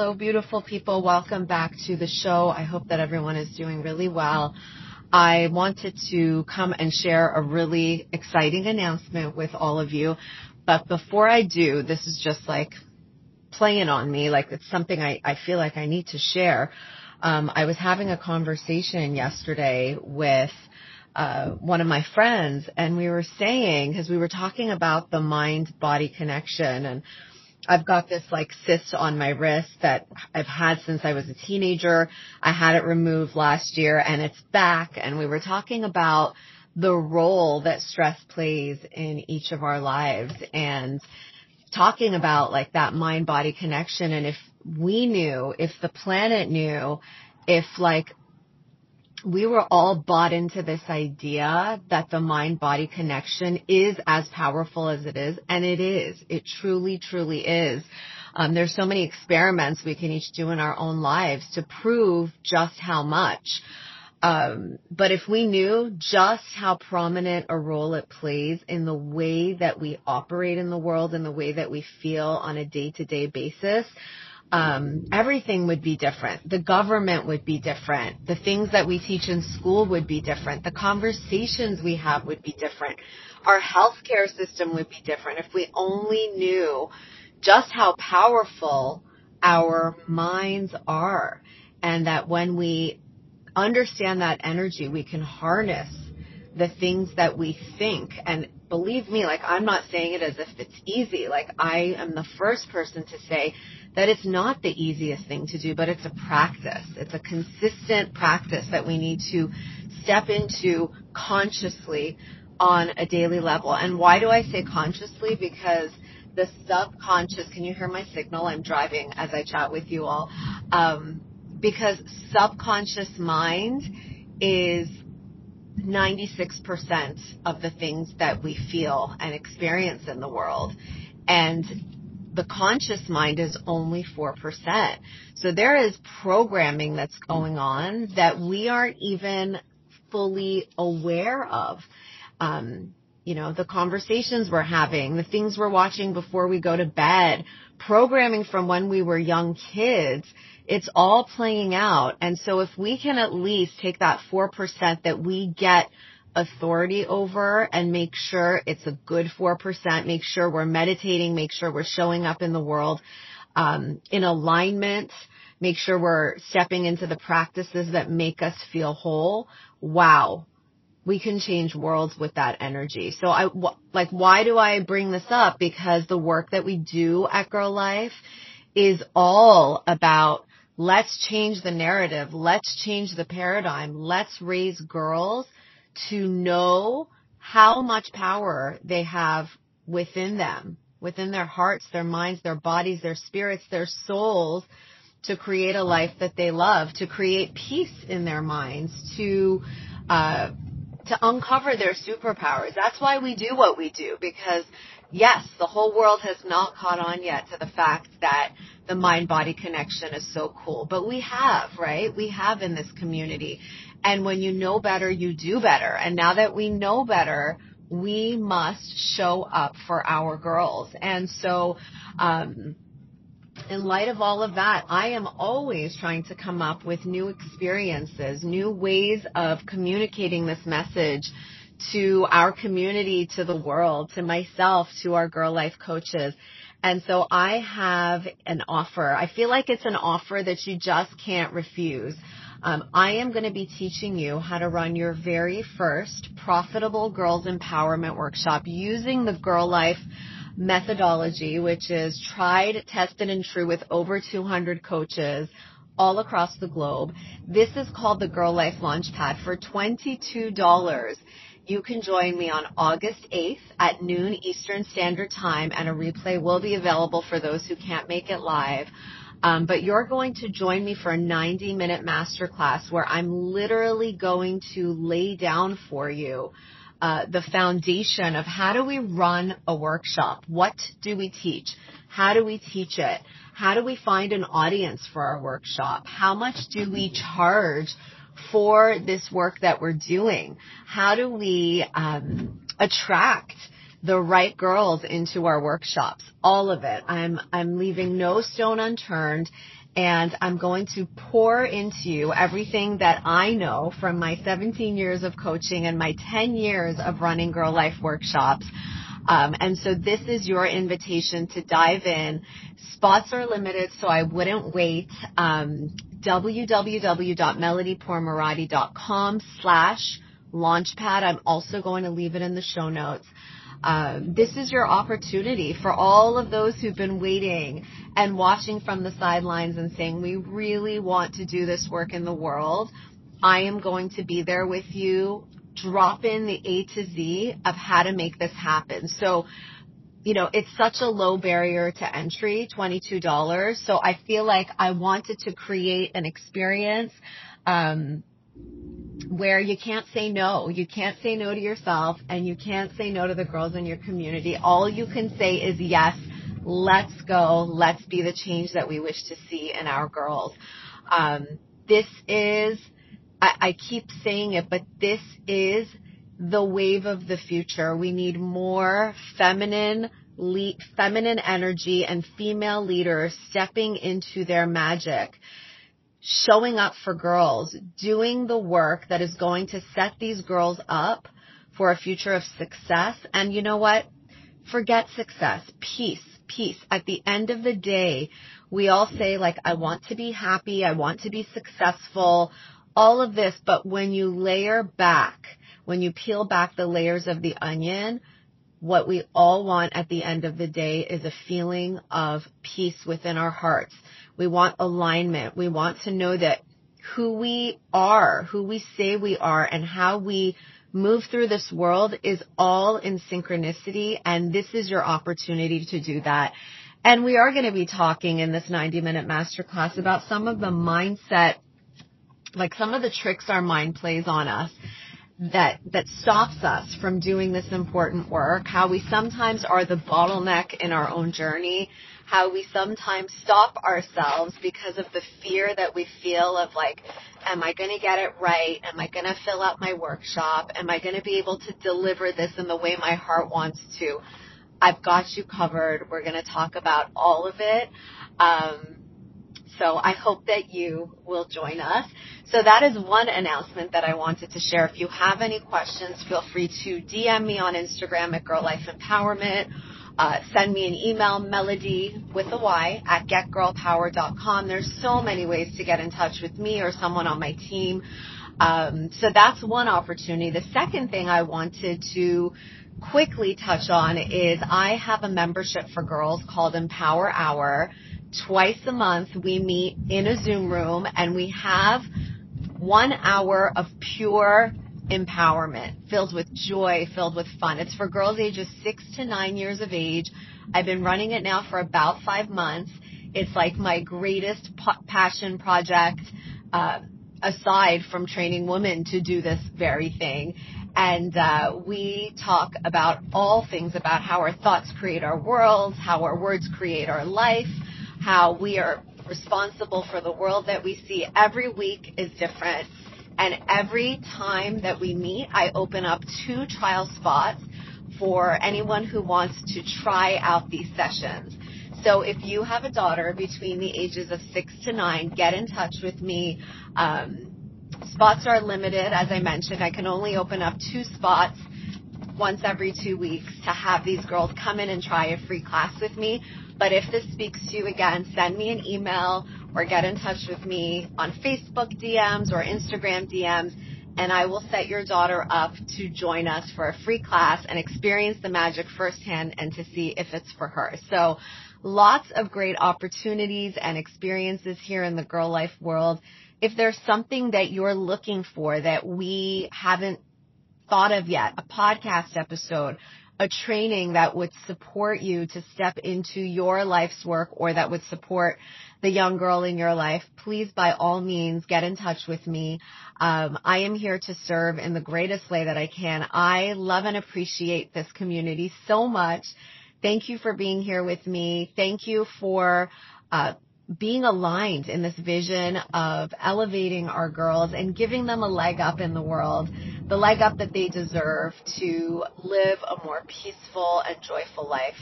Hello, beautiful people. Welcome back to the show. I hope that everyone is doing really well. I wanted to come and share a really exciting announcement with all of you. But before I do, this is just like playing on me, like it's something I, I feel like I need to share. Um, I was having a conversation yesterday with uh, one of my friends, and we were saying, because we were talking about the mind body connection and I've got this like cyst on my wrist that I've had since I was a teenager. I had it removed last year and it's back and we were talking about the role that stress plays in each of our lives and talking about like that mind body connection and if we knew, if the planet knew, if like we were all bought into this idea that the mind body connection is as powerful as it is, and it is. It truly, truly is. Um, there's so many experiments we can each do in our own lives to prove just how much. Um, but if we knew just how prominent a role it plays in the way that we operate in the world and the way that we feel on a day to day basis, um, everything would be different. The government would be different. The things that we teach in school would be different. The conversations we have would be different. Our healthcare system would be different if we only knew just how powerful our minds are and that when we understand that energy, we can harness the things that we think and believe me, like I'm not saying it as if it's easy. Like I am the first person to say that it's not the easiest thing to do, but it's a practice. It's a consistent practice that we need to step into consciously on a daily level. And why do I say consciously? Because the subconscious, can you hear my signal? I'm driving as I chat with you all. Um, because subconscious mind is 96% of the things that we feel and experience in the world. And the conscious mind is only 4%. So there is programming that's going on that we aren't even fully aware of. Um, you know, the conversations we're having, the things we're watching before we go to bed, programming from when we were young kids, it's all playing out. And so if we can at least take that 4% that we get authority over and make sure it's a good 4%, make sure we're meditating, make sure we're showing up in the world um, in alignment, make sure we're stepping into the practices that make us feel whole. Wow. We can change worlds with that energy. So I, like, why do I bring this up? Because the work that we do at GiRLiFE is all about let's change the narrative. Let's change the paradigm. Let's raise girls to know how much power they have within them, within their hearts, their minds, their bodies, their spirits, their souls to create a life that they love, to create peace in their minds, to uh, to uncover their superpowers. That's why we do what we do because yes, the whole world has not caught on yet to the fact that the mind body connection is so cool, but we have, right? We have in this community. And when you know better, you do better. And now that we know better, we must show up for our girls. And so, um, in light of all of that, I am always trying to come up with new experiences, new ways of communicating this message to our community, to the world, to myself, to our GiRLiFE coaches. And so I have an offer. I feel like it's an offer that you just can't refuse. Um, I am going to be teaching you how to run your very first profitable girls empowerment workshop using the GiRLiFE methodology, which is tried, tested, and true with over 200 coaches all across the globe. This is called the GiRLiFE Launchpad for $22. You can join me on August 8th at noon Eastern Standard Time, and a replay will be available for those who can't make it live. Um, but you're going to join me for a 90 minute masterclass where I'm literally going to lay down for you uh, the foundation of how do we run a workshop? What do we teach? How do we teach it? How do we find an audience for our workshop? How much do we charge for this work that we're doing? How do we um, attract the right girls into our workshops, all of it. I'm I'm leaving no stone unturned and I'm going to pour into you everything that I know from my 17 years of coaching and my 10 years of running GiRLiFE workshops. Um, and so this is your invitation to dive in. Spots are limited, so I wouldn't wait. Um, www.melodypourmoradi.com slash launchpad. I'm also going to leave it in the show notes. Um, this is your opportunity for all of those who've been waiting and watching from the sidelines and saying, we really want to do this work in the world. I am going to be there with you. Drop in the A to Z of how to make this happen. So, you know, it's such a low barrier to entry, $22. So I feel like I wanted to create an experience, um, where you can't say no. You can't say no to yourself and you can't say no to the girls in your community. All you can say is yes, let's go. Let's be the change that we wish to see in our girls. Um, this is, I, I keep saying it, but this is the wave of the future. We need more feminine, le- feminine energy and female leaders stepping into their magic showing up for girls, doing the work that is going to set these girls up for a future of success. And you know what? Forget success. Peace. Peace. At the end of the day, we all say like, I want to be happy. I want to be successful. All of this. But when you layer back, when you peel back the layers of the onion, what we all want at the end of the day is a feeling of peace within our hearts we want alignment. We want to know that who we are, who we say we are, and how we move through this world is all in synchronicity. And this is your opportunity to do that. And we are going to be talking in this 90 minute masterclass about some of the mindset, like some of the tricks our mind plays on us that that stops us from doing this important work, how we sometimes are the bottleneck in our own journey, how we sometimes stop ourselves because of the fear that we feel of like, am I going to get it right? Am I going to fill out my workshop? Am I going to be able to deliver this in the way my heart wants to? I've got you covered. We're going to talk about all of it. Um, so I hope that you will join us. So that is one announcement that I wanted to share. If you have any questions, feel free to DM me on Instagram at GiRLiFE Empowerment uh, send me an email, melody with a Y at getgirlpower.com. There's so many ways to get in touch with me or someone on my team. Um, so that's one opportunity. The second thing I wanted to quickly touch on is I have a membership for girls called Empower Hour. Twice a month we meet in a Zoom room and we have one hour of pure empowerment, filled with joy, filled with fun. It's for girls ages six to nine years of age. I've been running it now for about five months. It's like my greatest passion project, uh, aside from training women to do this very thing. And uh, we talk about all things about how our thoughts create our worlds, how our words create our life, how we are responsible for the world that we see. Every week is different. And every time that we meet, I open up two trial spots for anyone who wants to try out these sessions. So if you have a daughter between the ages of six to nine, get in touch with me. Um, spots are limited, as I mentioned. I can only open up two spots once every two weeks to have these girls come in and try a free class with me. But if this speaks to you again, send me an email or get in touch with me on Facebook DMs or Instagram DMs and I will set your daughter up to join us for a free class and experience the magic firsthand and to see if it's for her. So lots of great opportunities and experiences here in the GiRLiFE world. If there's something that you're looking for that we haven't thought of yet, a podcast episode, a training that would support you to step into your life's work or that would support the young girl in your life, please by all means get in touch with me. Um, I am here to serve in the greatest way that I can. I love and appreciate this community so much. Thank you for being here with me. Thank you for uh, being aligned in this vision of elevating our girls and giving them a leg up in the world, the leg up that they deserve to live a more peaceful and joyful life.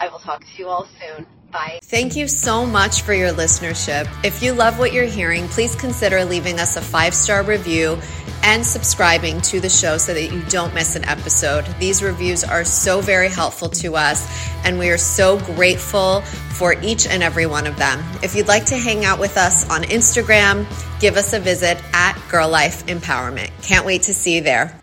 I will talk to you all soon. Bye. Thank you so much for your listenership. If you love what you're hearing, please consider leaving us a five star review and subscribing to the show so that you don't miss an episode. These reviews are so very helpful to us, and we are so grateful for each and every one of them. If you'd like to hang out with us on Instagram, give us a visit at GiRLiFE Empowerment. Can't wait to see you there.